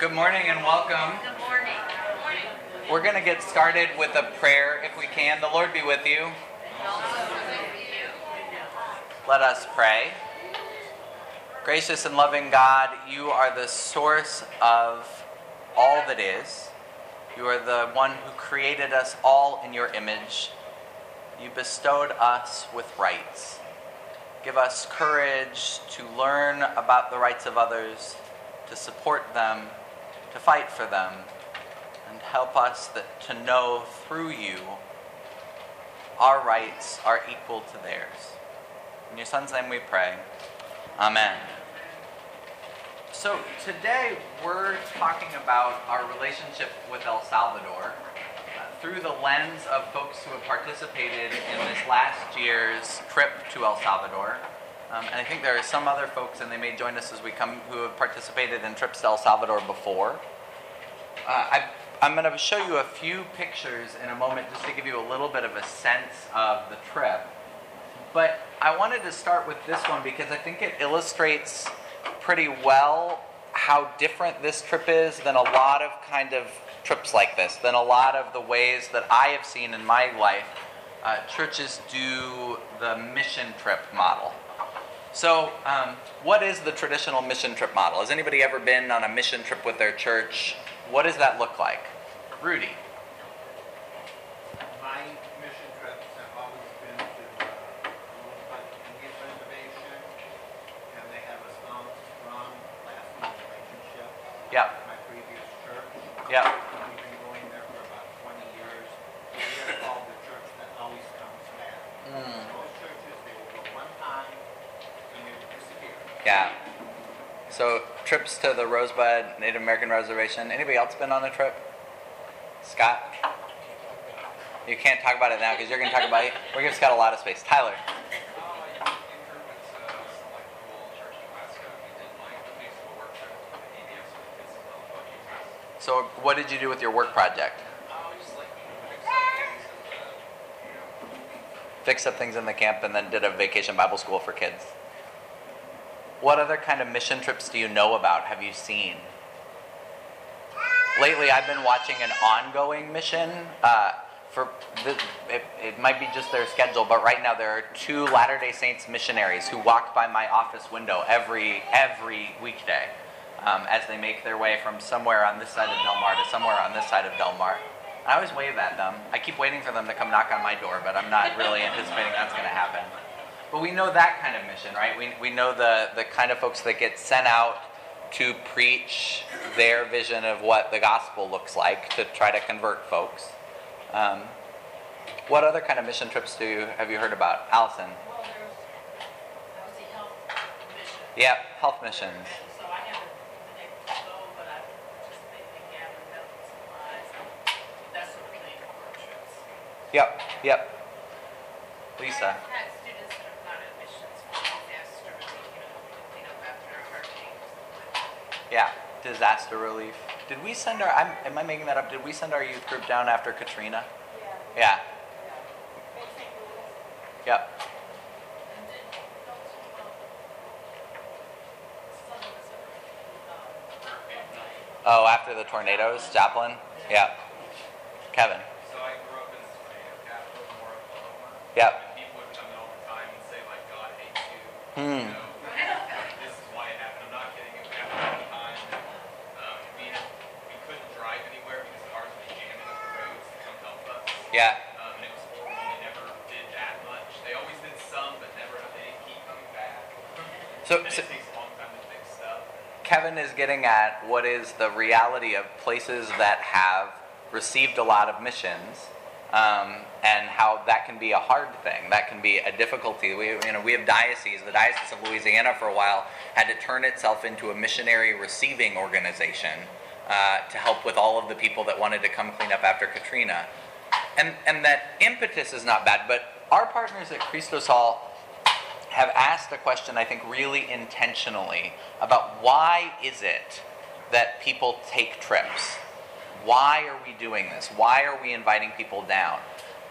Good morning and welcome. Good morning. Good morning. We're going to get started with a prayer if we can. The Lord be with you. Let us pray. Gracious and loving God, you are the source of all that is. You are the one who created us all in your image. You bestowed us with rights. Give us courage to learn about the rights of others, to support them, to fight for them, and help us that, to know through you our rights are equal to theirs. In your Son's name we pray. Amen. So today we're talking about our relationship with El Salvador uh, through the lens of folks who have participated in this last year's trip to El Salvador. Um, and I think there are some other folks, and they may join us as we come, who have participated in trips to El Salvador before. Uh, I, I'm going to show you a few pictures in a moment just to give you a little bit of a sense of the trip. But I wanted to start with this one because I think it illustrates pretty well how different this trip is than a lot of kind of trips like this, than a lot of the ways that I have seen in my life uh, churches do the mission trip model. So, um, what is the traditional mission trip model? Has anybody ever been on a mission trip with their church? What does that look like? Rudy. My mission trips have always been to uh, Rosebud Indian Reservation, and they have a strong, strong lasting relationship Yeah, my previous church. yeah, We've been going there for about 20 years. We are called the church that always comes back. Mm. Most churches, they will go one time and they will yeah. So, trips to the Rosebud Native American Reservation. Anybody else been on a trip? Scott? You can't talk about it now because you're going to talk about it. We're giving Scott a lot of space. Tyler? So, what did you do with your work project? Fix up things in the camp and then did a vacation Bible school for kids. What other kind of mission trips do you know about? Have you seen? Lately, I've been watching an ongoing mission. Uh, for the, it, it might be just their schedule, but right now there are two Latter Day Saints missionaries who walk by my office window every every weekday um, as they make their way from somewhere on this side of Del Mar to somewhere on this side of Del Mar. I always wave at them. I keep waiting for them to come knock on my door, but I'm not really anticipating that's going to happen. But we know that kind of mission, right? We, we know the, the kind of folks that get sent out to preach their vision of what the gospel looks like to try to convert folks. Um, what other kind of mission trips do you have you heard about, Allison? Well, there's, was the health mission. Yep, health missions. And so I haven't been able to go, but I participated in gathering medical supplies. That's what really important trips. Yep, yep. Lisa. I've had students that have gone on missions for disaster relief, you know, to clean up after a hurricane or something. Yeah, disaster relief. Did we send our? I'm, am I making that up? Did we send our youth group down after Katrina? Yeah. Yep. And then don't you, um, some of us are, um, Oh, after the tornadoes, Joplin. Yeah. Kevin. So I grew up in Spring, capital of Oklahoma. Yep. And people would come in all the time and say like, God hates you. Hmm. You know, Is getting at what is the reality of places that have received a lot of missions, um, and how that can be a hard thing. That can be a difficulty. We, you know, we have dioceses. The Diocese of Louisiana, for a while, had to turn itself into a missionary receiving organization uh, to help with all of the people that wanted to come clean up after Katrina. And and that impetus is not bad, but our partners at Cristosal have asked a question I think really intentionally about why is it that people take trips? Why are we doing this? Why are we inviting people down?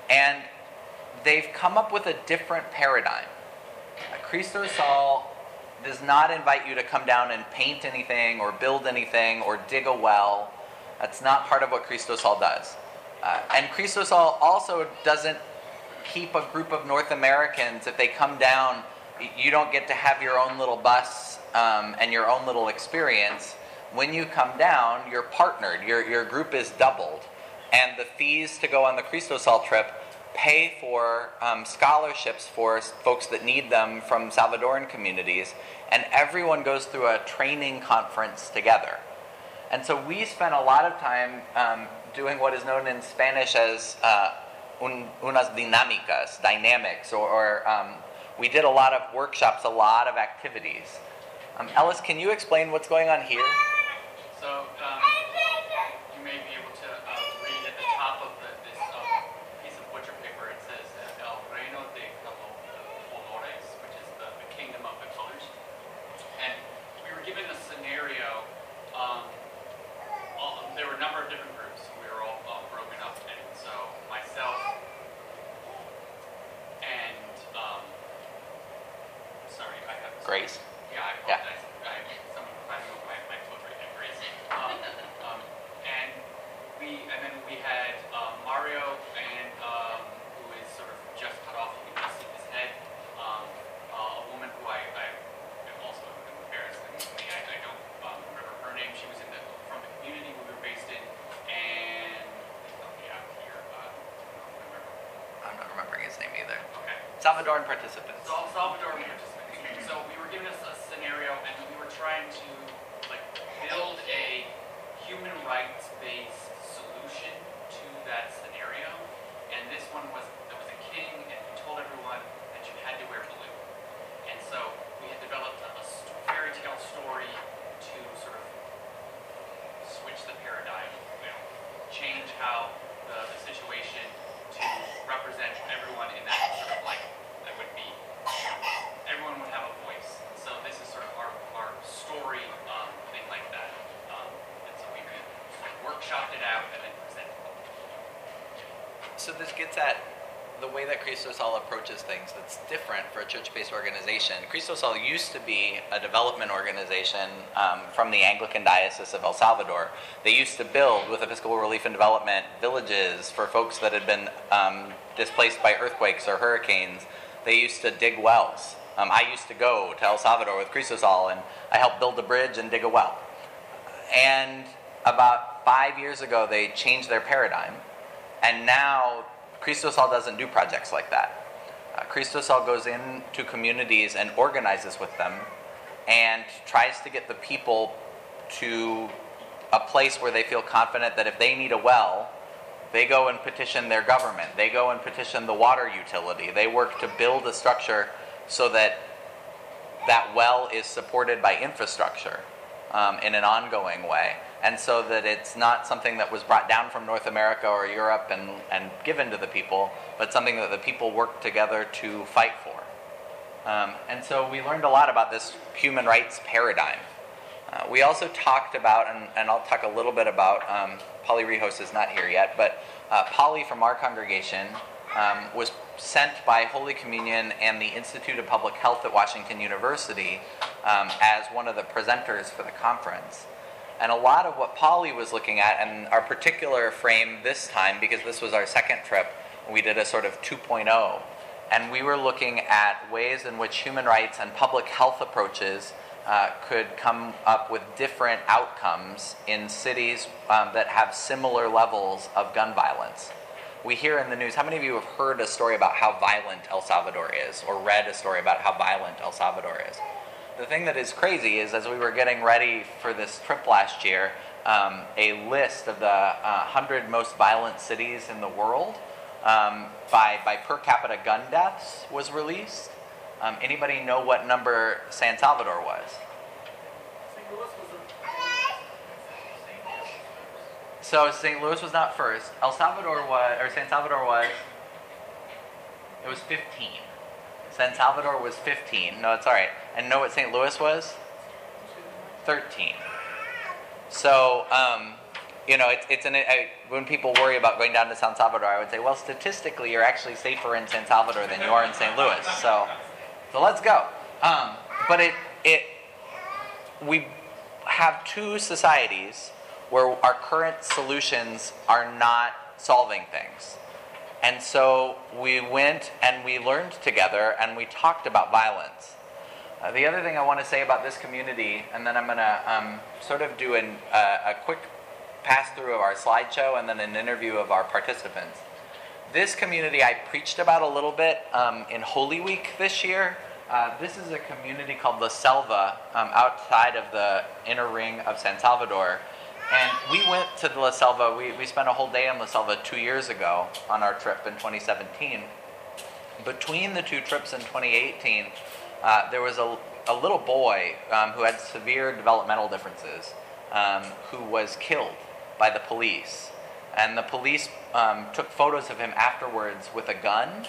And they've come up with a different paradigm. Cristosal does not invite you to come down and paint anything or build anything or dig a well. That's not part of what Cristosal does. Uh, and Cristosal also doesn't keep a group of North Americans, if they come down, you don't get to have your own little bus um, and your own little experience. When you come down, you're partnered, your, your group is doubled. And the fees to go on the Cristosal trip pay for um, scholarships for folks that need them from Salvadoran communities. And everyone goes through a training conference together. And so we spent a lot of time um, doing what is known in Spanish as uh, un, unas dinámicas, dynamics, or, or um, we did a lot of workshops, a lot of activities. Um, Ellis, can you explain what's going on here? So, um, you may be able to uh, read at the top of the, this um, piece of butcher paper, it says El Reino de Colores, which is the, the kingdom of the colors. And we were given a scenario. Um, all, there were a number of different groups. We were all, all broken up. And so, myself and, um, sorry, I have. Grace. Yeah, I Yeah. apologize. I, someone climbing over my, my foot right there, Grace. Um, um, and we, and then we had um, Mario, and um, who is sort of just cut off. You can see his head. Um, uh, a woman who I, I am also embarrassed to me. I, I don't um, remember her name. She was in the from the community we were based in, and help me out here. Uh, I don't remember. I'm not remembering his name either. Okay. Salvadoran participants. Salvadoran participants. So we were given a, a scenario, and we were trying to like build a human rights-based solution to that scenario. And this one was there was a king, and we told everyone that you had to wear blue. And so we had developed a, a st- fairy tale story to sort of switch the paradigm, you know, change how the, the situation to represent everyone in that sort of like that would be everyone would have a voice. So this is sort of our, our story um, thing like that. Um, and so we could sort of workshopped it out and then presented it. So this gets at the way that Cristosal approaches things that's different for a church-based organization. Cristosal used to be a development organization um, from the Anglican Diocese of El Salvador. They used to build, with Episcopal Relief and Development, villages for folks that had been um, displaced by earthquakes or hurricanes. They used to dig wells. Um, I used to go to El Salvador with Cristosal, and I helped build a bridge and dig a well. And about five years ago, they changed their paradigm. And now, Cristosal doesn't do projects like that. Uh, Cristosal goes into communities and organizes with them and tries to get the people to a place where they feel confident that if they need a well, they go and petition their government. They go and petition the water utility. They work to build a structure so that that well is supported by infrastructure um, in an ongoing way. And so that it's not something that was brought down from North America or Europe and, and given to the people, but something that the people work together to fight for. Um, and so we learned a lot about this human rights paradigm. Uh, we also talked about, and, and I'll talk a little bit about, um, Polly Rihos is not here yet, but uh, Polly from our congregation um, was sent by Holy Communion and the Institute of Public Health at Washington University um, as one of the presenters for the conference. And a lot of what Polly was looking at, and our particular frame this time, because this was our second trip, we did a sort of 2.0. And we were looking at ways in which human rights and public health approaches uh, could come up with different outcomes in cities um, that have similar levels of gun violence. We hear in the news, how many of you have heard a story about how violent El Salvador is, or read a story about how violent El Salvador is? The thing that is crazy is as we were getting ready for this trip last year, um, a list of the uh, 100 most violent cities in the world um, by, by per capita gun deaths was released. Um, anybody know what number San Salvador was? St. Louis was a. So St. Louis was not first. El Salvador was, or San Salvador was, it was 15. San Salvador was 15. No, it's all right. And know what St. Louis was? 13. So, um, you know, it's, it's an, I, when people worry about going down to San Salvador, I would say, well, statistically, you're actually safer in San Salvador than you are in St. Louis. So, so let's go. Um, but it, it we have two societies where our current solutions are not solving things. And so we went and we learned together and we talked about violence. Uh, the other thing I want to say about this community, and then I'm going to um, sort of do an, uh, a quick pass through of our slideshow and then an interview of our participants. This community I preached about a little bit um, in Holy Week this year. Uh, this is a community called La Selva um, outside of the inner ring of San Salvador. And we went to La Selva, we, we spent a whole day in La Selva two years ago on our trip in 2017. Between the two trips in 2018, uh, there was a, a little boy um, who had severe developmental differences um, who was killed by the police. And the police um, took photos of him afterwards with a gun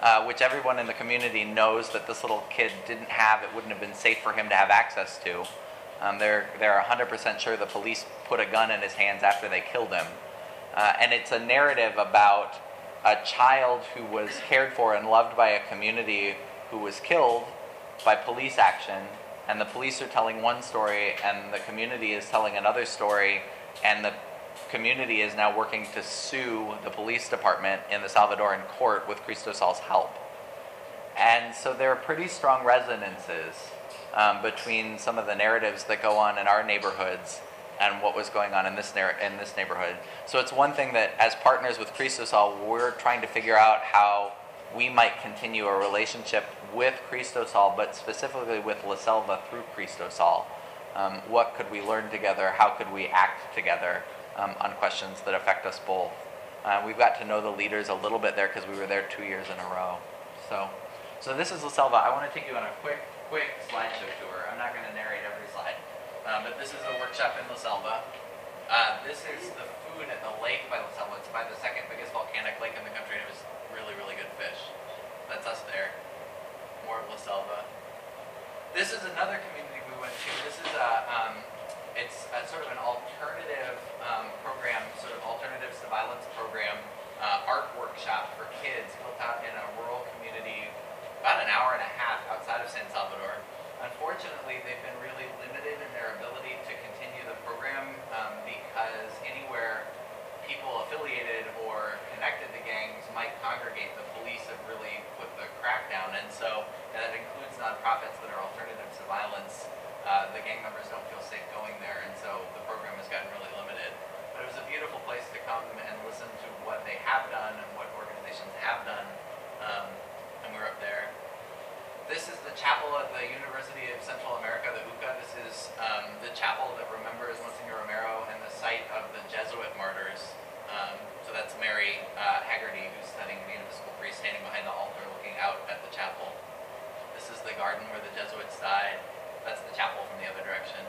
uh, which everyone in the community knows that this little kid didn't have. It wouldn't have been safe for him to have access to. Um, they're, they're 100% sure the police put a gun in his hands after they killed him. Uh, and it's a narrative about a child who was cared for and loved by a community who was killed by police action. And the police are telling one story, and the community is telling another story, and the community is now working to sue the police department in the Salvadoran court with Cristosal's help. And so there are pretty strong resonances um, between some of the narratives that go on in our neighborhoods and what was going on in this, narr- in this neighborhood. So it's one thing that, as partners with Cristosal, we're trying to figure out how we might continue a relationship with Cristosal, but specifically with La Selva through Cristosal. Um, what could we learn together? How could we act together? um, on questions that affect us both. Uh, we've got to know the leaders a little bit there because we were there two years in a row. So, so this is La Selva. I want to take you on a quick, quick slideshow tour. I'm not going to narrate every slide, um, but this is a workshop in La Selva. Uh, this is the food at the lake by La Selva. It's by the second biggest volcanic lake in the country, and it was really, really good fish. That's us there. More of La Selva. This is another community we went to. This is a um, it's a, sort of an alternative um, program, sort of alternatives to violence program, uh, art workshop for kids built out in a rural community about an hour and a half outside of San Salvador. Unfortunately, they've been really limited in their ability to continue the program um, because anywhere people affiliated or connected to gangs might congregate, the police have really put the crackdown. And so that includes nonprofits that are alternatives to violence uh, the gang members don't feel safe going there, and so the program has gotten really limited. But it was a beautiful place to come and listen to what they have done and what organizations have done, um, and we are up there. This is the chapel at the University of Central America, the UCA. This is um, the chapel that remembers Monsignor Romero and the site of the Jesuit martyrs. Um, so that's Mary uh, Haggerty, who's studying the Episcopal priest, standing behind the altar looking out at the chapel. This is the garden where the Jesuits died. That's the chapel from the other direction.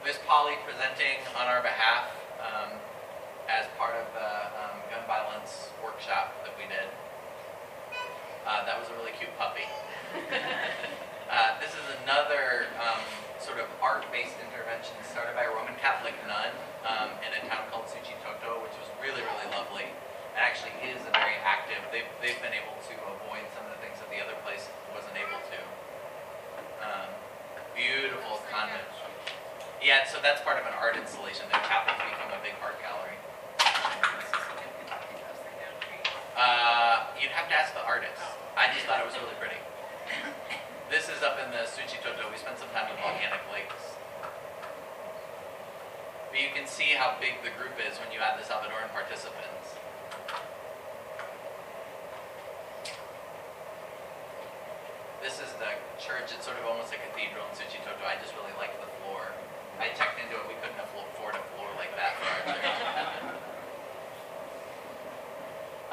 There's Polly presenting on our behalf um, as part of the um, gun violence workshop that we did. Uh, that was a really cute puppy. uh, this is another um, sort of art-based intervention started by a Roman Catholic nun um, in a town called Suchitoto, which was really, really lovely. It actually is a very active. They've, they've been able to avoid some of the things that the other place wasn't able to. Um, beautiful convent. Yeah, so that's part of an art installation. Happened to become a big art gallery. Uh, you'd have to ask the artist. I just thought it was really pretty. This is up in the Suchitoto. We spent some time in volcanic lakes. But you can see how big the group is when you add the Salvadoran participants. This is the church. It's sort of almost a cathedral in Suchitoto. I just really like the floor. I checked into it. We couldn't afford a floor like that for our church.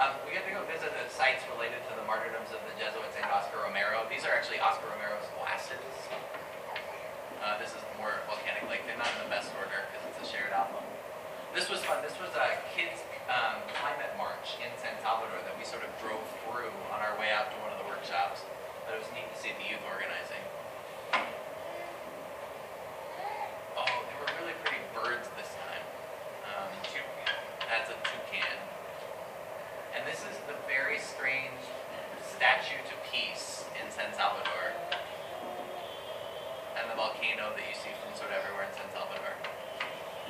um, we get to go visit the sites related to the martyrdoms of the Jesuits and Oscar Romero. These are actually Oscar Romero's glasses. Uh, this is more volcanic lake. They're not in the best order because it's a shared album. This was fun. This was a kids' um, climate march in San Salvador that we sort of drove through on our way out to one of the workshops but it was neat to see the youth organizing. the volcano that you see from sort of everywhere in San Salvador,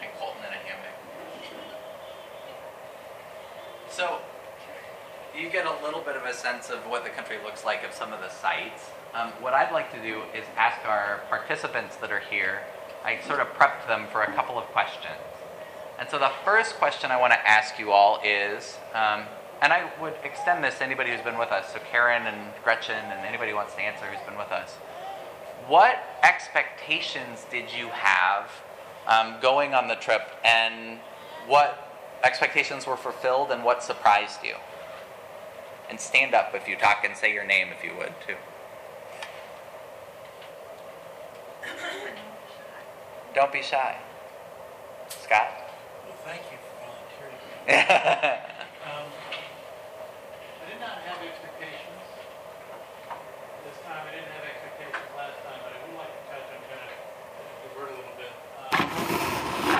and Colton in a hammock. So, you get a little bit of a sense of what the country looks like of some of the sites. Um, what I'd like to do is ask our participants that are here, I sort of prepped them for a couple of questions. And so the first question I want to ask you all is, um, and I would extend this to anybody who's been with us, so Karen and Gretchen and anybody who wants to answer who's been with us. What expectations did you have um, going on the trip, and what expectations were fulfilled, and what surprised you? And stand up if you talk and say your name if you would too. Don't be shy. Scott? Well, thank you for volunteering. Um, I did not have expectations this time. I didn't have expectations last time, but I would like to touch, I'm gonna divert a little bit. Um,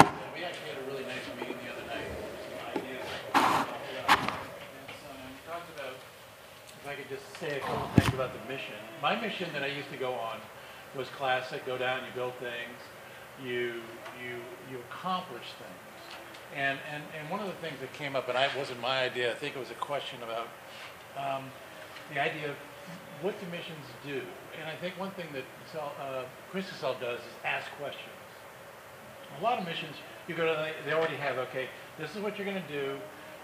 uh, We actually had a really nice meeting the other night, some ideas. And so, and we talked about, if I could just say a couple things about the mission. My mission that I used to go on was classic, go down, you build things, you, you, you accomplish things. And, and, and one of the things that came up, and I, it wasn't my idea, I think it was a question about um, the idea of what do missions do? And I think one thing that Sal- uh, Cristosal does is ask questions. A lot of missions, you go to, the- they already have, okay, this is what you're going to do,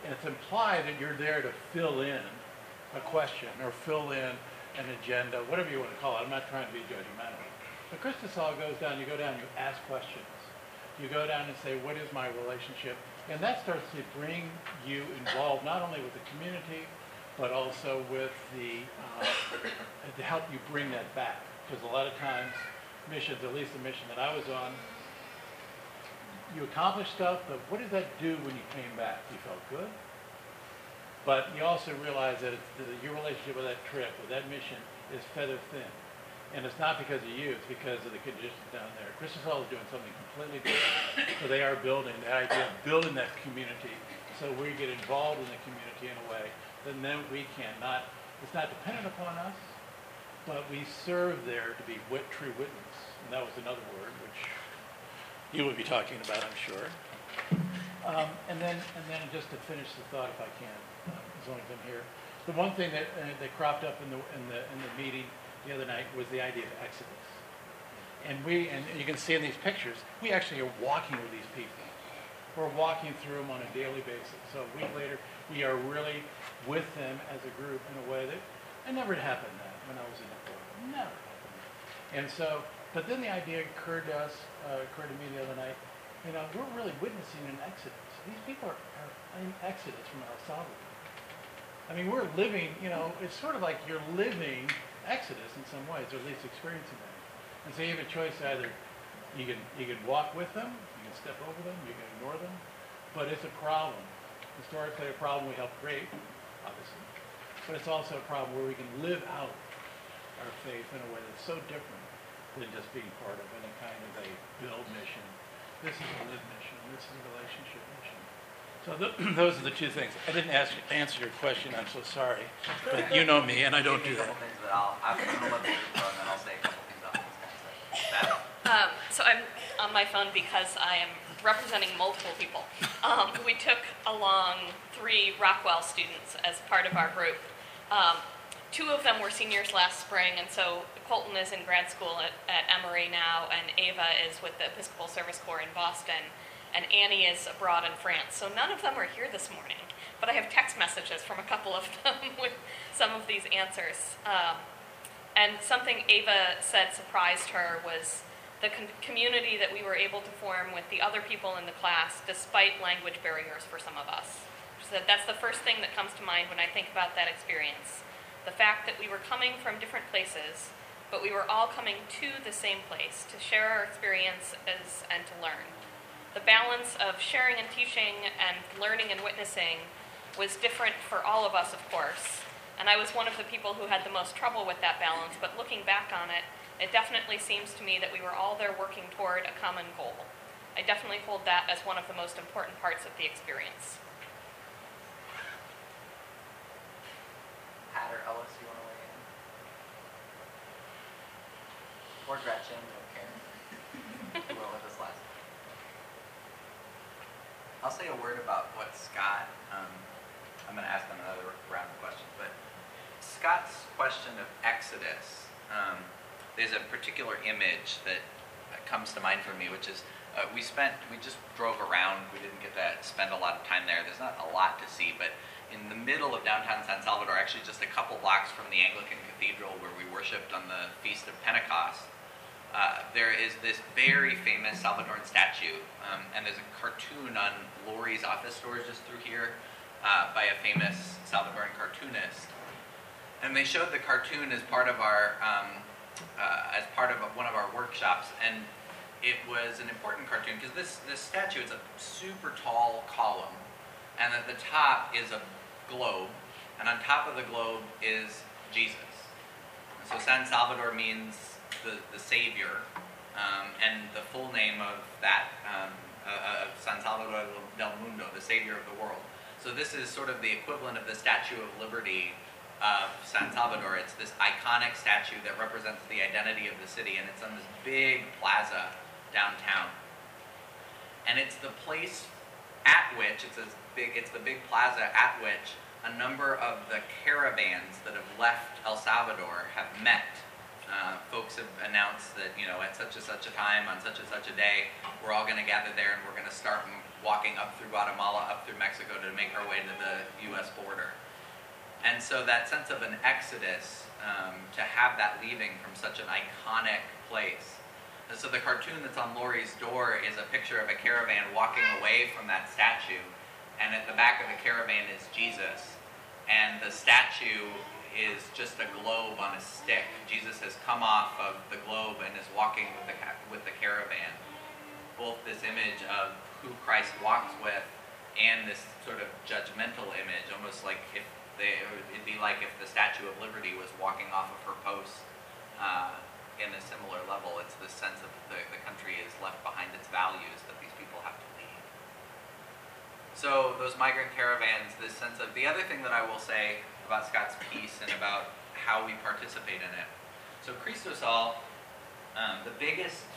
and it's implied that you're there to fill in a question or fill in an agenda, whatever you want to call it. I'm not trying to be judgmental. But Cristosal goes down, you go down, you ask questions. You go down and say, what is my relationship? And that starts to bring you involved not only with the community, but also with the, uh, to help you bring that back. Because a lot of times, missions, at least the mission that I was on, you accomplished stuff, but what did that do when you came back? You felt good? But you also realize that that your relationship with that trip, with that mission, is feather thin. And it's not because of you, it's because of the conditions down there. Cristosal is doing something completely different. So they are building, the idea of building that community, so we get involved in the community in a way, that then we can not, it's not dependent upon us, but we serve there to be wit, true witness. And that was another word, which you would be talking about, I'm sure. Um, and then, and then just to finish the thought, if I can, uh, as long as I'm here, the one thing that, uh, that cropped up in the, in the, in the meeting the other night was the idea of exodus. And we, and you can see in these pictures, we actually are walking with these people. We're walking through them on a daily basis. So a week later, we are really with them as a group in a way that, it never had happened that when I was in the. Never happened. And so, but then the idea occurred to us, uh, occurred to me the other night, you know, we're really witnessing an exodus. These people are, are in exodus from El Salvador. I mean, we're living, you know, it's sort of like you're living exodus in some ways, or at least experiencing that. And so you have a choice either you can you can walk with them, you can step over them, you can ignore them, but it's a problem. Historically, a problem we helped create, obviously, but it's also a problem where we can live out our faith in a way that's so different than just being part of any kind of a build mission. This is a live mission. This is a relationship mission. So th- those are the two things. I didn't ask, answer your question. I'm so sorry, but you know me, and I don't do that. that. Um, so I'm on my phone because I am representing multiple people. Um, we took along three Rockwell students as part of our group. Um, two of them were seniors last spring, and so Colton is in grad school at, at Emory now, and Ava is with the Episcopal Service Corps in Boston, and Annie is abroad in France. So none of them are here this morning, but I have text messages from a couple of them with some of these answers. Um, and something Ava said surprised her was the community that we were able to form with the other people in the class, despite language barriers for some of us. She said that's the first thing that comes to mind when I think about that experience. The fact that we were coming from different places, but we were all coming to the same place to share our experiences and to learn. The balance of sharing and teaching and learning and witnessing was different for all of us, of course. And I was one of the people who had the most trouble with that balance, but looking back on it, it definitely seems to me that we were all there working toward a common goal. I definitely hold that as one of the most important parts of the experience. Or Ellis, you want to weigh in? Or Gretchen? Or Karen? Who went with us last? I'll say a word about what Scott, um, I'm gonna ask them another round of questions, but Scott's question of Exodus, um, there's a particular image that comes to mind for me, which is, uh, we spent, we just drove around, we didn't get to spend a lot of time there, there's not a lot to see, but in the middle of downtown San Salvador, actually just a couple blocks from the Anglican Cathedral where we worshiped on the Feast of Pentecost, uh, there is this very famous Salvadoran statue, um, and there's a cartoon on Lori's office doors just through here uh, by a famous Salvadoran cartoonist. And they showed the cartoon as part of our um, uh, as part of one of our workshops, and it was an important cartoon because this this statue is a super tall column, and at the top is a globe, and on top of the globe is Jesus. So San Salvador means the, the Savior, um, and the full name of that, um, uh, of San Salvador del Mundo, the Savior of the world. So this is sort of the equivalent of the Statue of Liberty of San Salvador. It's this iconic statue that represents the identity of the city, and it's on this big plaza downtown. And it's the place at which it's a big, it's the big plaza at which a number of the caravans that have left El Salvador have met uh, folks have announced that, you know, at such and such a time, on such and such a day, we're all going to gather there and we're going to start walking up through Guatemala, up through Mexico to make our way to the U.S. border. And so that sense of an exodus, um, to have that leaving from such an iconic place. And so the cartoon that's on Lori's door is a picture of a caravan walking away from that statue, and at the back of the caravan is Jesus, and the statue is just a globe on a stick. Jesus has come off of the globe and is walking with the with the caravan. Both this image of who Christ walks with and this sort of judgmental image, almost like if they, it'd be like if the Statue of Liberty was walking off of her post uh, in a similar level. It's this sense of the, the country is left behind its values that these people have to. So those migrant caravans, this sense of the other thing that I will say about Scott's piece and about how we participate in it. So Cristosal, um, the biggest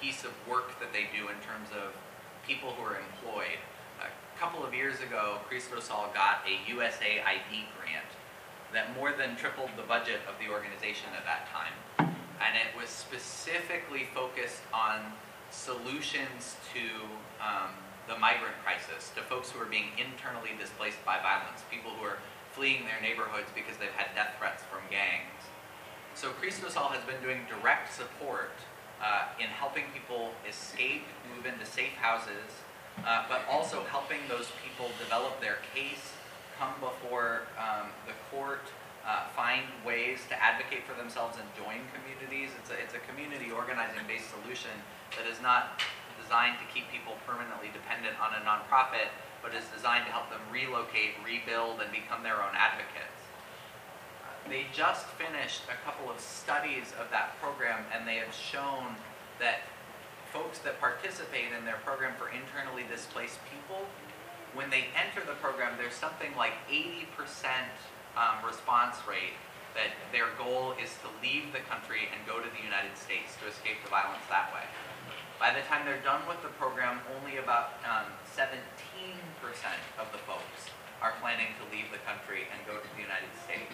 piece of work that they do in terms of people who are employed. A couple of years ago, Cristosal got a USAID grant that more than tripled the budget of the organization at that time. And it was specifically focused on solutions to um, the migrant crisis, to folks who are being internally displaced by violence, people who are fleeing their neighborhoods because they've had death threats from gangs. So Cristosal has been doing direct support uh, in helping people escape, move into safe houses, uh, but also helping those people develop their case, come before um, the court, uh, find ways to advocate for themselves and join communities. It's a, it's a community organizing based solution that is not designed to keep people permanently dependent on a nonprofit, but is designed to help them relocate, rebuild, and become their own advocates. They just finished a couple of studies of that program, and they have shown that folks that participate in their program for internally displaced people, when they enter the program, there's something like 80% um, response rate that their goal is to leave the country and go to the United States to escape the violence that way. By the time they're done with the program, only about um, 17% of the folks are planning to leave the country and go to the United States.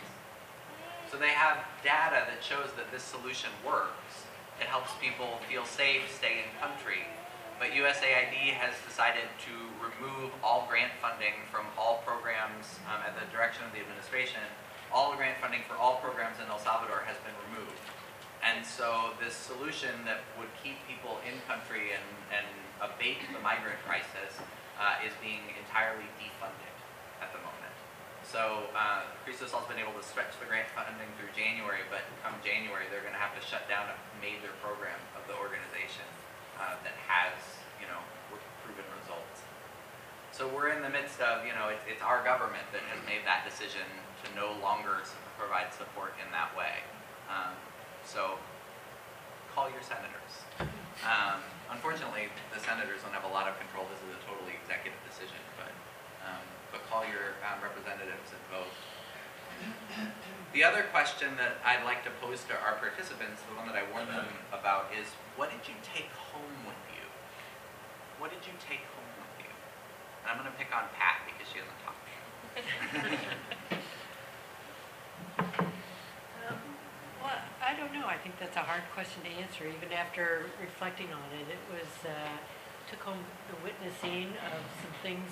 So they have data that shows that this solution works. It helps people feel safe, stay in country. But USAID has decided to remove all grant funding from all programs um, at the direction of the administration. All the grant funding for all programs in El Salvador has been removed. And so this solution that would keep people in country and, and abate the migrant crisis uh, is being entirely defunded at the moment. So uh, Cristosal's been able to stretch the grant funding through January, but come January, they're going to have to shut down a major program of the organization uh, that has, you know, proven results. So we're in the midst of, you know, it's, it's our government that has made that decision to no longer provide support in that way. Um, so call your senators. Um, unfortunately, the senators don't have a lot of control. This is a totally executive decision, but um, but call your um, representatives and vote. The other question that I'd like to pose to our participants, the one that I warned them about, is what did you take home with you? What did you take home with you? And I'm going to pick on Pat because she doesn't talk. Um, Well, I don't know. I think that's a hard question to answer, even after reflecting on it. It was, uh, took home the witnessing of some things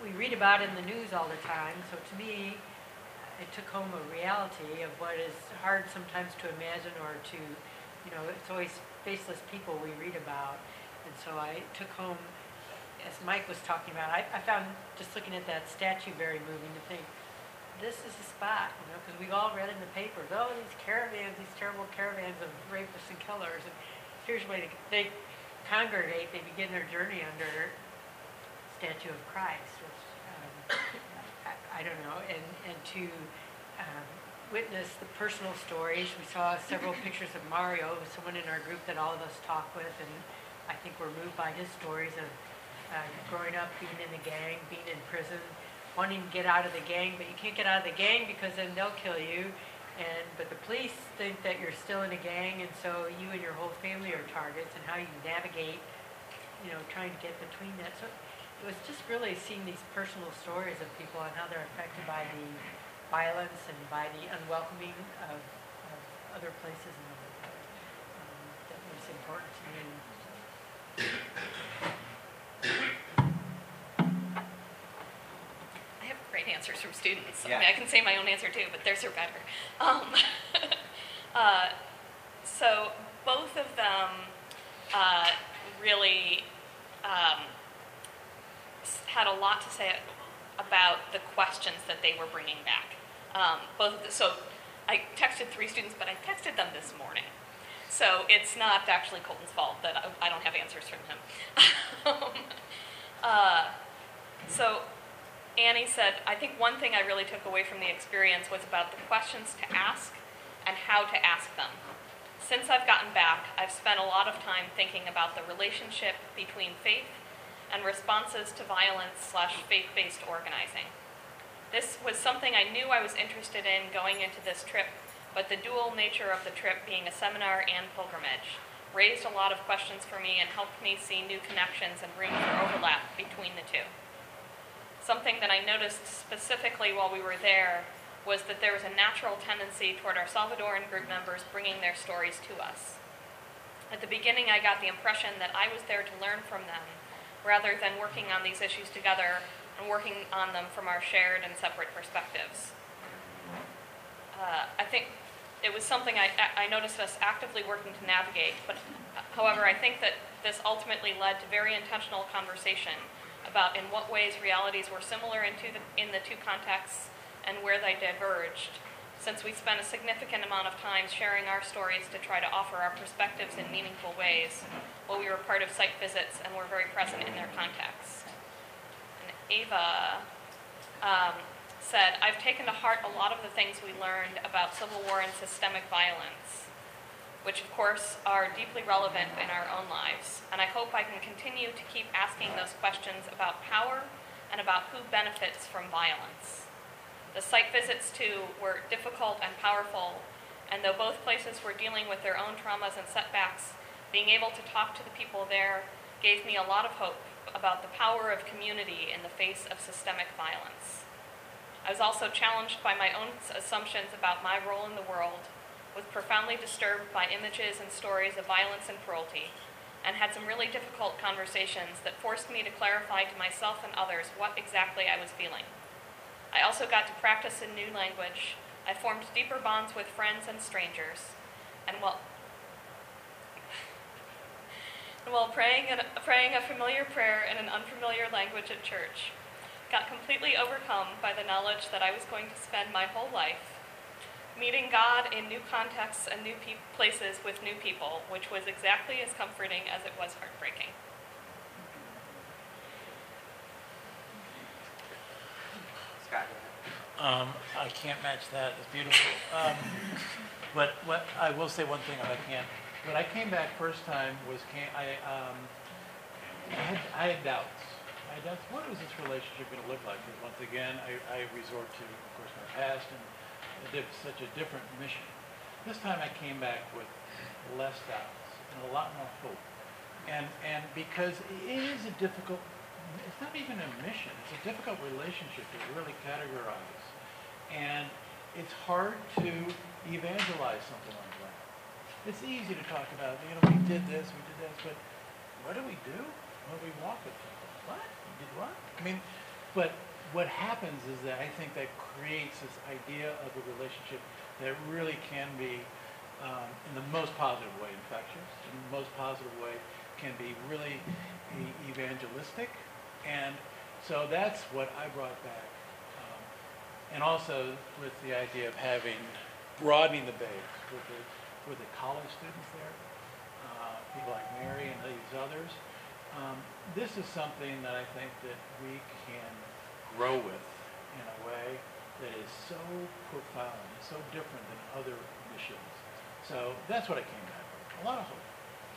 we read about in the news all the time. So to me, it took home a reality of what is hard sometimes to imagine or to, you know, it's always faceless people we read about. And so I took home, as Mike was talking about, I, I found just looking at that statue very moving to think, this is the spot, you know, because we've all read in the papers, oh, these caravans, these terrible caravans of rapists and killers, and here's where they, they congregate, they begin their journey under statue of Christ, which, um, I, I don't know, and, and to um, witness the personal stories. We saw several pictures of Mario, someone in our group that all of us talk with, and I think we're moved by his stories of uh, growing up, being in a gang, being in prison, wanting to get out of the gang, but you can't get out of the gang because then they'll kill you. And but the police think that you're still in a gang, and so you and your whole family are targets. And how you navigate, you know, trying to get between that. So it was just really seeing these personal stories of people and how they're affected by the violence and by the unwelcoming of, of other places in the world. Um, that was important to me. Answers from students. I mean, I can say my own answer too, but theirs are better. Um, uh, so both of them uh, really um, had a lot to say about the questions that they were bringing back. Um, both the, so I texted three students, but I texted them this morning. So it's not actually Colton's fault that I, I don't have answers from him. um, uh, so Annie said, I think one thing I really took away from the experience was about the questions to ask and how to ask them. Since I've gotten back, I've spent a lot of time thinking about the relationship between faith and responses to violence slash faith-based organizing. This was something I knew I was interested in going into this trip, but the dual nature of the trip being a seminar and pilgrimage raised a lot of questions for me and helped me see new connections and room for overlap between the two. Something that I noticed specifically while we were there was that there was a natural tendency toward our Salvadoran group members bringing their stories to us. At the beginning, I got the impression that I was there to learn from them rather than working on these issues together and working on them from our shared and separate perspectives. Uh, I think it was something I, I noticed us actively working to navigate, but however, I think that this ultimately led to very intentional conversation about in what ways realities were similar into the, in the two contexts and where they diverged, since we spent a significant amount of time sharing our stories to try to offer our perspectives in meaningful ways while we were part of site visits and were very present in their context. And Ava um, said, I've taken to heart a lot of the things we learned about civil war and systemic violence, which of course are deeply relevant in our own lives. And I hope I can continue to keep asking those questions about power and about who benefits from violence. The site visits, too, were difficult and powerful, and though both places were dealing with their own traumas and setbacks, being able to talk to the people there gave me a lot of hope about the power of community in the face of systemic violence. I was also challenged by my own assumptions about my role in the world, was profoundly disturbed by images and stories of violence and cruelty, and had some really difficult conversations that forced me to clarify to myself and others what exactly I was feeling. I also got to practice a new language. I formed deeper bonds with friends and strangers, and while and while praying, praying a familiar prayer in an unfamiliar language at church, got completely overcome by the knowledge that I was going to spend my whole life meeting God in new contexts and new pe- places with new people, which was exactly as comforting as it was heartbreaking. Scott. Um, I can't match that. It's beautiful. Um, but what I will say one thing if I can't. When I came back first time was came, I um, I had I had doubts. I, that's, what is this relationship gonna look like? Because once again, I, I resort to, of course, my past and a diff- such a different mission. This time I came back with less doubts and a lot more hope. And, and because it is a difficult, it's not even a mission, it's a difficult relationship to really categorize. And it's hard to evangelize something like that. It's easy to talk about, you know, we did this, we did this, but what do we do when we walk with people? What? You did what? I mean, but what happens is that I think that creates this idea of a relationship that really can be, um, in the most positive way, infectious, in the most positive way, can be really evangelistic. And so that's what I brought back. Um, and also with the idea of having, broadening the base with the, with the college students there, uh, people like Mary and these others. Um, this is something that I think that we can grow with in a way that is so profound, and so different than other missions. So that's what I came back with. A lot of hope,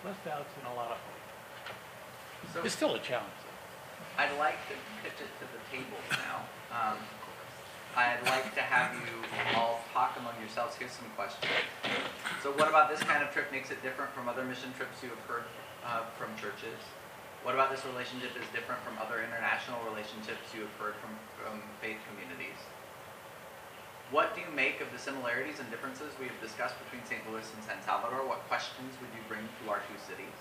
less doubts and a lot of hope. So It's still a challenge though. I'd like to pitch it to the table now. Um, I'd like to have you all talk among yourselves. Here's some questions. So what about this kind of trip makes it different from other mission trips you have heard uh, from churches? What about this relationship is different from other international relationships you have heard from, from faith communities? What do you make of the similarities and differences we have discussed between St. Louis and San Salvador? What questions would you bring to our two cities?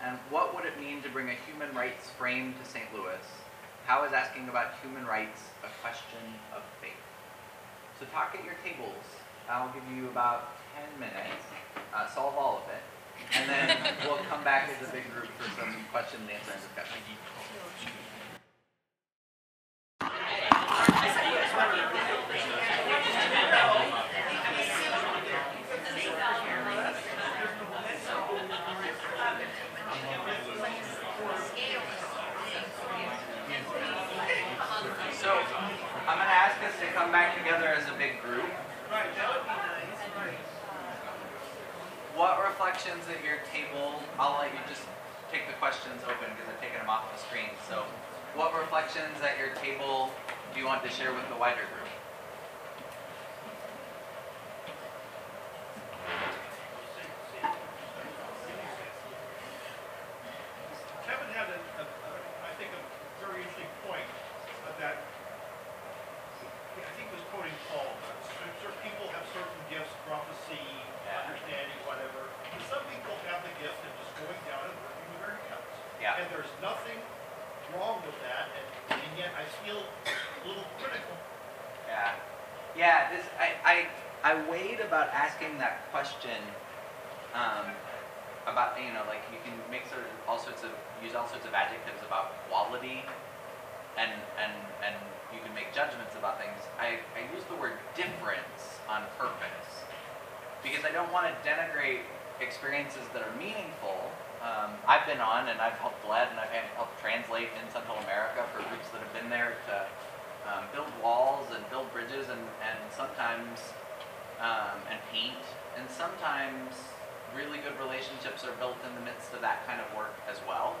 And what would it mean to bring a human rights frame to St. Louis? How is asking about human rights a question of faith? So talk at your tables. I'll give you about 10 minutes. Uh, solve all of it. And then we'll come back as a big group for some question and answer and discussion. So I'm going to ask us to come back together as a big group. Right, that would be nice, right. What reflections at your table? I'll let you just take the questions open because I've taken them off the screen. So, what reflections at your table do you want to share with the wider group? Kevin had a, a, a- I think, a very interesting point uh, that, I think he was quoting Paul, that cer- certain people have certain gifts, prophecy, Yeah. understanding, whatever. And some people have the gift of just going down and working with their hands. Yeah. And there's nothing wrong with that, and, and yet I feel a little critical. Yeah. Yeah, this I I, I weighed about asking that question um, about you know like you can make sort of all sorts of use all sorts of adjectives about quality and and and you can make judgments about things. I, I use the word difference on purpose because I don't want to denigrate experiences that are meaningful. Um, I've been on and I've helped led and I've helped translate in Central America for groups that have been there to um, build walls and build bridges and, and sometimes um, and paint and sometimes really good relationships are built in the midst of that kind of work as well.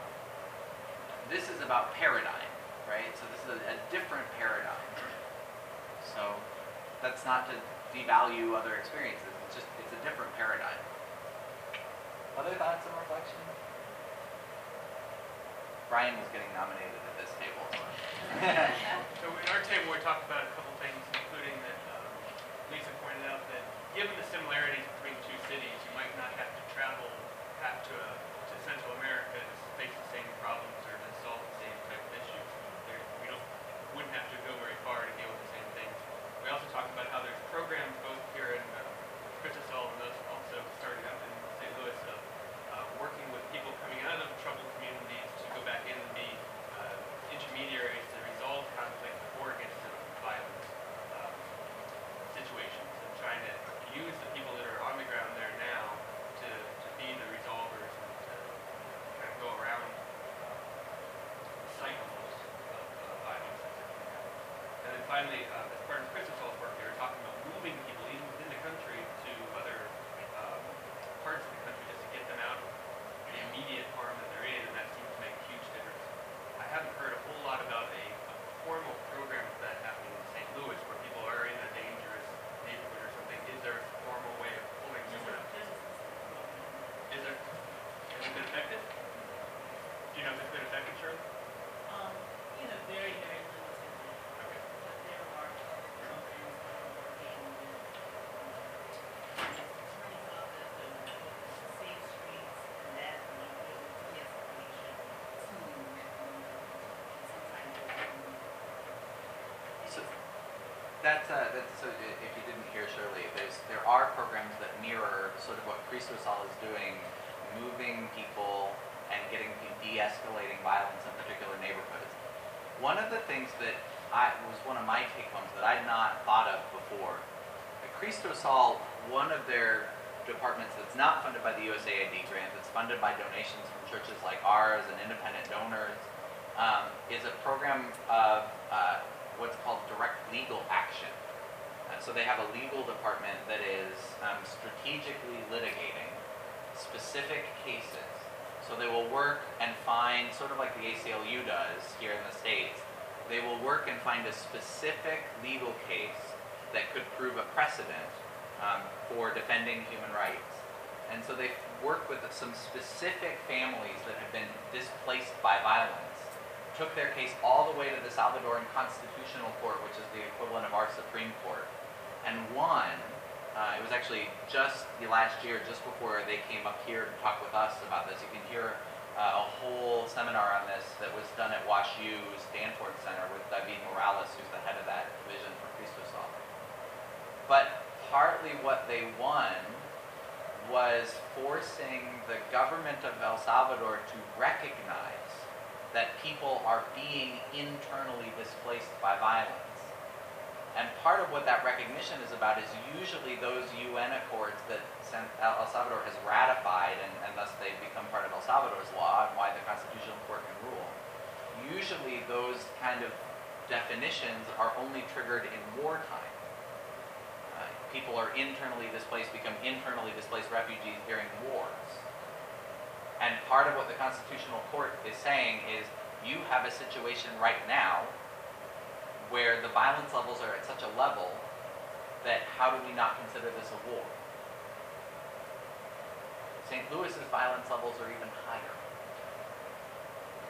This is about paradigm, right? So this is a, a different paradigm. So that's not to devalue other experiences. It's just it's a different paradigm. Other thoughts and reflections? Brian was getting nominated at this table. So in our table, we talked about a couple things, including that um, Lisa pointed out that given the similarities between the two cities, you might not have to travel back to, uh, to Central America to face the same problems or to solve the same type of issues. There, we don't, wouldn't have to go very far to deal with the same things. We also talked about how there's programs both here in uh, Cristosal and those also started up in St. Louis of uh, working with people coming out of troubled communities to go back in and be uh, intermediaries to resolve conflict before it gets to violent um, situations and trying to use the people that are on the ground there now to, to be the resolvers and to kind of go around cycles of uh, violence that can happen. And then finally, uh, as part of Cristosal's work, they were talking about moving people even within the country to other um, parts of the country just to get them out of the immediate harm that they're in, and that seems to make a huge difference. I haven't heard a That's, uh, that's, so if you didn't hear Shirley, there's, there are programs that mirror sort of what Cristosal is doing, moving people and getting, de-escalating violence in particular neighborhoods. One of the things that I, was one of my take homes that I'd not thought of before, at Cristosal, one of their departments that's not funded by the USAID grant, that's funded by donations from churches like ours and independent donors, um, is a program of uh, what's called direct legal action. Uh, so they have a legal department that is um, strategically litigating specific cases. So they will work and find, sort of like the ACLU does here in the States, they will work and find a specific legal case that could prove a precedent um, for defending human rights. And so they work with some specific families that have been displaced by violence took their case all the way to the Salvadoran Constitutional Court, which is the equivalent of our Supreme Court, and won. Uh, it was actually just the last year, just before they came up here to talk with us about this. You can hear uh, a whole seminar on this that was done at Wash U's Danforth Center with David Morales, who's the head of that division for Cristosal. But partly what they won was forcing the government of El Salvador to recognize that people are being internally displaced by violence. And part of what that recognition is about is usually those UN accords that El Salvador has ratified, and, and thus they've become part of El Salvador's law and why the Constitutional Court can rule. Usually those kind of definitions are only triggered in wartime. Uh, people are internally displaced, become internally displaced refugees during wars. And part of what the Constitutional Court is saying is you have a situation right now where the violence levels are at such a level that how do we not consider this a war? St. Louis's violence levels are even higher.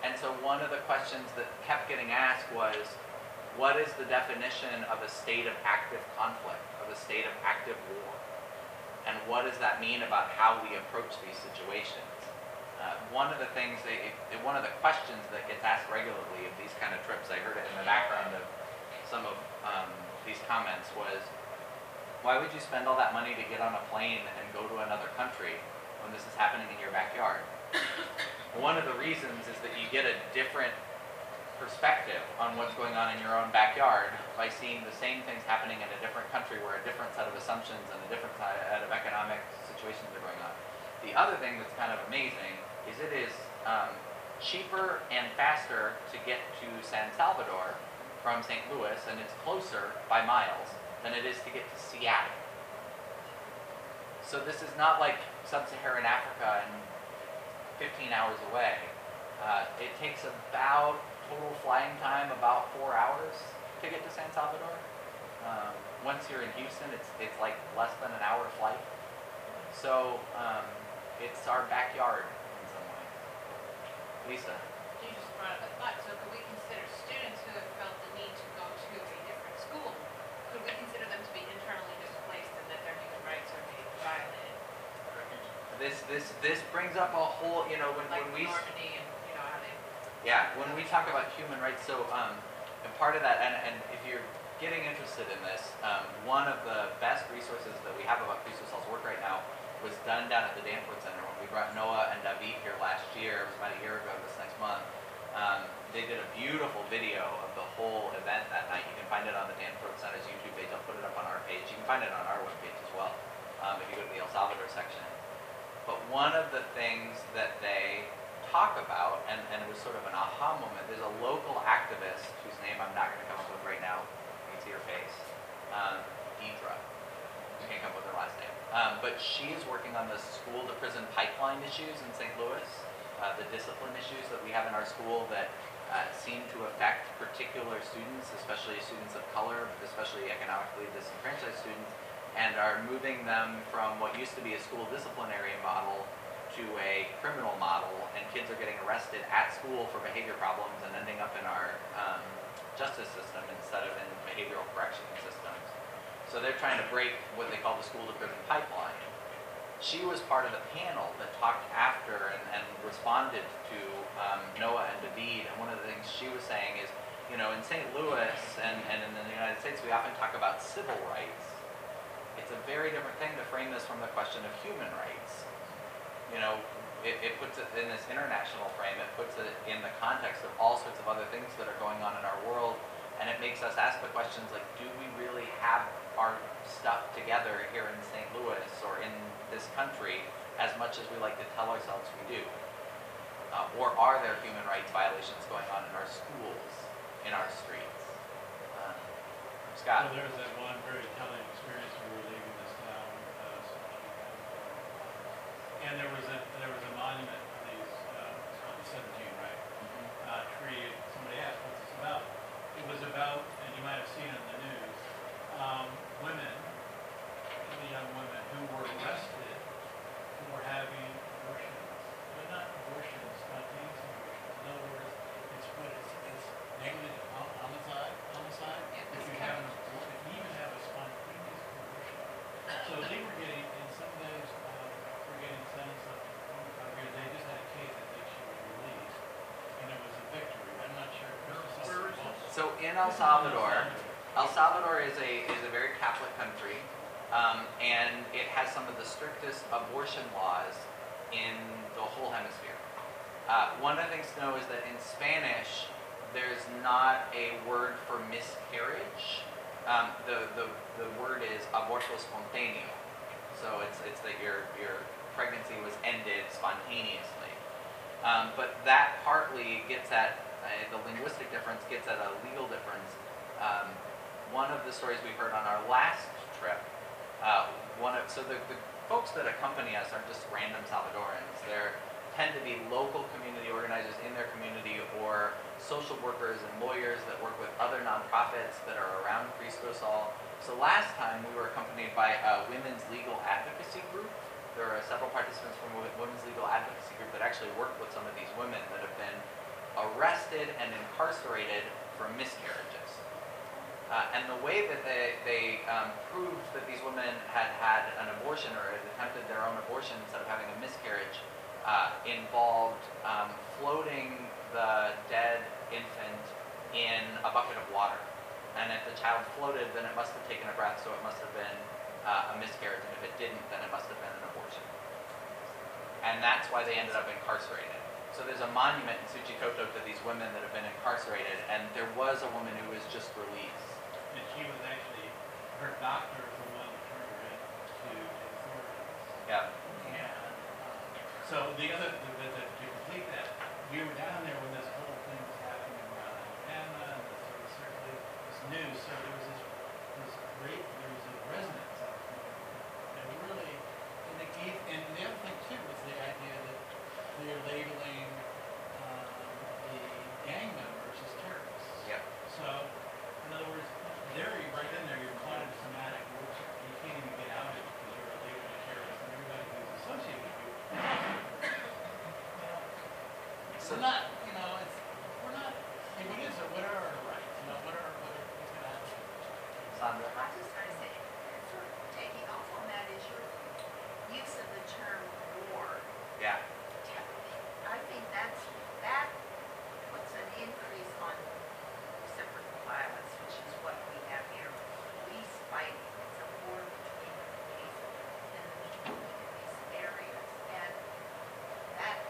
And so one of the questions that kept getting asked was, what is the definition of a state of active conflict, of a state of active war? And what does that mean about how we approach these situations? Uh, one of the things, they, one of the questions that gets asked regularly of these kind of trips, I heard it in the background of some of um, these comments, was why would you spend all that money to get on a plane and go to another country when this is happening in your backyard? one of the reasons is that you get a different perspective on what's going on in your own backyard by seeing the same things happening in a different country where a different set of assumptions and a different set of economic situations are going on. The other thing that's kind of amazing is it is um, cheaper and faster to get to San Salvador from St. Louis, and it's closer by miles than it is to get to Seattle. So this is not like sub-Saharan Africa and 15 hours away. Uh, it takes about total flying time about four hours to get to San Salvador. Um, once you're in Houston, it's it's like less than an hour flight. So um, it's our backyard in some way. Lisa? You just brought up a thought, so could we consider students who have felt the need to go to a different school, could we consider them to be internally displaced and that their human rights are being violated? This, this, this brings up a whole, you know, when, Like when we, Normandy and, you know, how they, yeah, when we talk about human rights, so, um, and part of that, and, and if you're getting interested in this, um, one of the best resources that we have about Cristosal's work right now done down at the Danforth Center when we brought Noah and David here last year. It was about a year ago this next month. Um, they did a beautiful video of the whole event that night. You can find it on the Danforth Center's YouTube page. I'll put it up on our page. You can find it on our webpage as well um, if you go to the El Salvador section. But one of the things that they talk about, and, and it was sort of an aha moment, there's a local activist whose name I'm not going to come up with right now. You can see her face. Um, Deidre. I can't come up with her last name. Um, but she is working on the school to prison pipeline issues in St. Louis, uh, the discipline issues that we have in our school that uh, seem to affect particular students, especially students of color, especially economically disenfranchised students, and are moving them from what used to be a school disciplinary model to a criminal model, and kids are getting arrested at school for behavior problems and ending up in our um, justice system instead of in behavioral correction systems. So they're trying to break what they call the school to prison pipeline. She was part of the panel that talked after and, and responded to um, Noah and David. And one of the things she was saying is you know, in St. Louis and, and in the United States, we often talk about civil rights. It's a very different thing to frame this from the question of human rights. You know, it, it puts it in this international frame, it puts it in the context of all sorts of other things that are going on in our world, and it makes us ask the questions like, do we really have our stuff together here in St. Louis or in this country as much as we like to tell ourselves we do? Uh, or are there human rights violations going on in our schools, in our streets? Uh, Scott? Well, there was that one very telling experience when we were leaving this town, uh, and there was a, there was a monument for these, uh, it's called the seventeen, right? Uh, tree, somebody asked, what's this about? It was about, and you might have seen it in the news, um, women, the young women who were arrested for having abortions. But not abortions, spontaneous abortions. In other words, it's what it's, it's negligent hom- homicide, homicide. Yeah, If you have an abort, if you even have a spontaneous abortion. So they were getting, in some of those, um, were getting sentenced up to twenty-five years. They just had a case that they she was released. And it was a victory. I'm not sure. if this is Where is. So in El Salvador, El Salvador is a, is a very Catholic country, um, and it has some of the strictest abortion laws in the whole hemisphere. Uh, one of the things to know is that in Spanish, there's not a word for miscarriage. Um, the, the, the word is aborto espontáneo. So it's, it's that your, your pregnancy was ended spontaneously. Um, but that partly gets at, uh, the linguistic difference gets at a legal difference. Um, one of the stories we heard on our last trip, uh, one of, so the, the folks that accompany us aren't just random Salvadorans. They're tend to be local community organizers in their community or social workers and lawyers that work with other nonprofits that are around Cristosal. So last time we were accompanied by a women's legal advocacy group. There are several participants from women's legal advocacy group that actually worked with some of these women that have been arrested and incarcerated for miscarriages. Uh, and the way that they, they um, proved that these women had had an abortion or had attempted their own abortion instead of having a miscarriage uh, involved um, floating the dead infant in a bucket of water. And if the child floated, then it must have taken a breath, so it must have been uh, a miscarriage. And if it didn't, then it must have been an abortion. And that's why they ended up incarcerated. So there's a monument in Suchitoto to these women that have been incarcerated, and there was a woman who was just released. And she was actually, her doctor is the one that turned her in to the. Yeah. And, um, so the other, the, the, the- to complete that, we were down there when this whole thing was happening around Alabama, and this sort of circulated, this news, so there was this, this great, there was a resonance of it. And really, and the, and the other thing too was the idea that they're labeling, um, the gang members as terrorists. Yep. So, in other words, there, you right in there, you're caught in somatic warfare. You can't even get out of it because you're a labeled a terrorist, and everybody who's associated with you. So- not, you know, it's, we're not, hey, what is it, what are our rights, you know, what are, what are, what's gonna happen? Sandra? I just want to say, sort of taking off on that is your use of the term war. Yeah. I think that's, that puts an increase on reciprocal violence, which is what we have here. Police fighting, it's a war between the police and the, in these areas. And that,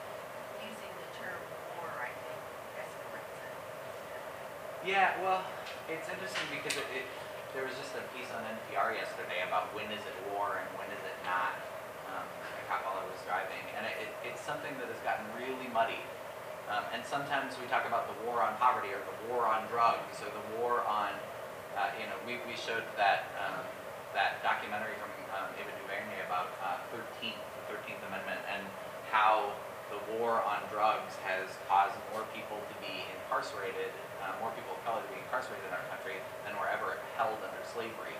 using the term war, I think, escalates it. Yeah, well, it's interesting because it, it, there was just a piece on NPR yesterday about when is it war and when is it not. Um, I caught while I was driving, and it, it, it's something that has gotten really muddy. Um, and sometimes we talk about the war on poverty or the war on drugs or the war on, uh, you know, we, we showed that um, that documentary from um, Ava DuVernay about uh, 13th, the 13th Amendment, and how the war on drugs has caused more people to be incarcerated, uh, more people of color to be incarcerated in our country than were ever held under slavery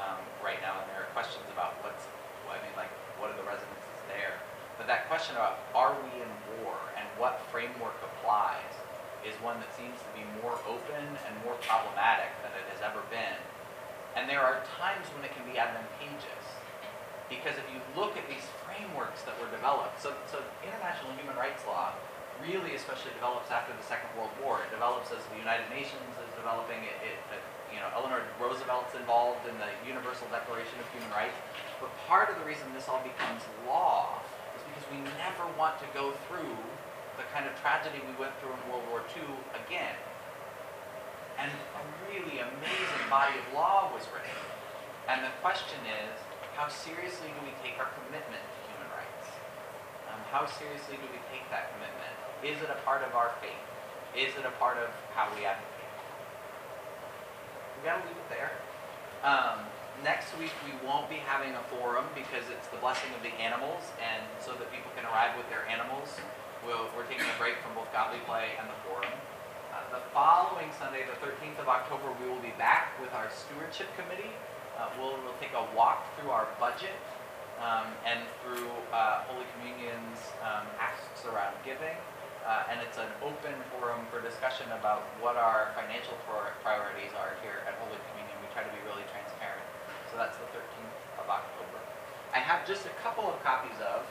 um, right now. And there are questions about what's, I mean, like, what are the residences there? But that question about are we in war and what framework applies is one that seems to be more open and more problematic than it has ever been. And there are times when it can be advantageous. Because if you look at these frameworks that were developed, so, so international human rights law really especially develops after the Second World War. It develops as the United Nations is developing. It, it, it you know, Eleanor Roosevelt's involved in the Universal Declaration of Human Rights. But part of the reason this all becomes law is because we never want to go through the kind of tragedy we went through in World War II again. And a really amazing body of law was written. And the question is, how seriously do we take our commitment to human rights? Um, how seriously do we take that commitment? Is it a part of our faith? Is it a part of how we advocate? We gotta leave it there. Um, next week we won't be having a forum because it's the blessing of the animals, and so that people can arrive with their animals, we'll, we're taking a break from both Godly Play and the forum. Uh, the following Sunday, the 13th of October, we will be back with our stewardship committee. Uh, we'll, we'll take a walk through our budget um, and through uh, Holy Communion's um, asks around giving. Uh, and it's an open forum for discussion about what our financial priorities are here at Holy Communion. We try to be really transparent. So that's the 13th of October. I have just a couple of copies of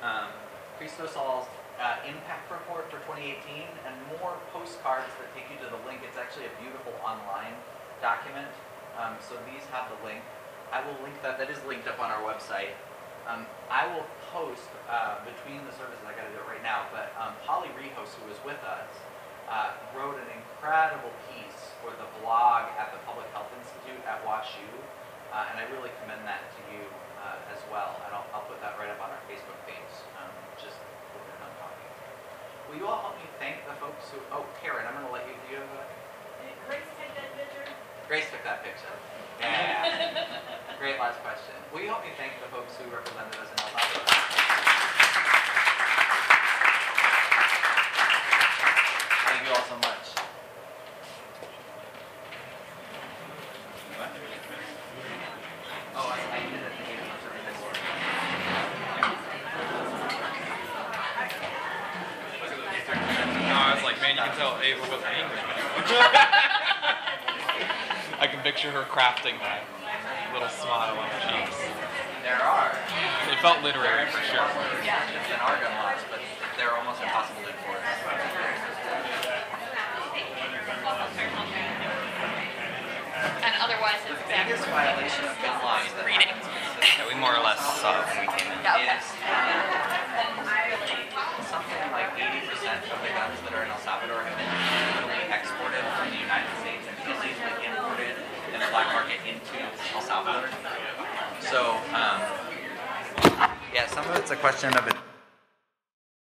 um, Cristosal's uh, impact report for 2018 and more postcards that take you to the link. It's actually a beautiful online document. Um, so these have the link. I will link that. That is linked up on our website. Um, I will post uh, between the services. I got to do it right now. But um, Holly Rehos, who was with us, uh, wrote an incredible piece for the blog at the Public Health Institute at WashU, uh, and I really commend that to you uh, as well. And I'll, I'll put that right up on our Facebook page. Um, just when done talking. Will you all help me thank the folks who? Oh, Karen, I'm going to let you. Do you have a? Grace took that picture. Yeah. Great last question. Will you help me thank the folks who represented us in El? Thank you all so much. Oh, I, I did it. I gave it to everybody. No, I was like, man, you can tell Ava was an Englishman. I can picture her crafting that little smile on her cheeks. There are. It felt literary for sure. It's an Argon laws, but they're almost impossible to enforce. And otherwise, it's biggest exactly violation of gun laws that Reading. happens Yeah, we more or less saw it when we came in. is um, something like 80% of the guns that are in El Salvador have been illegally exported from the United States and illegally imported in the black market into El Salvador. So, um, yeah, some of it's a question of it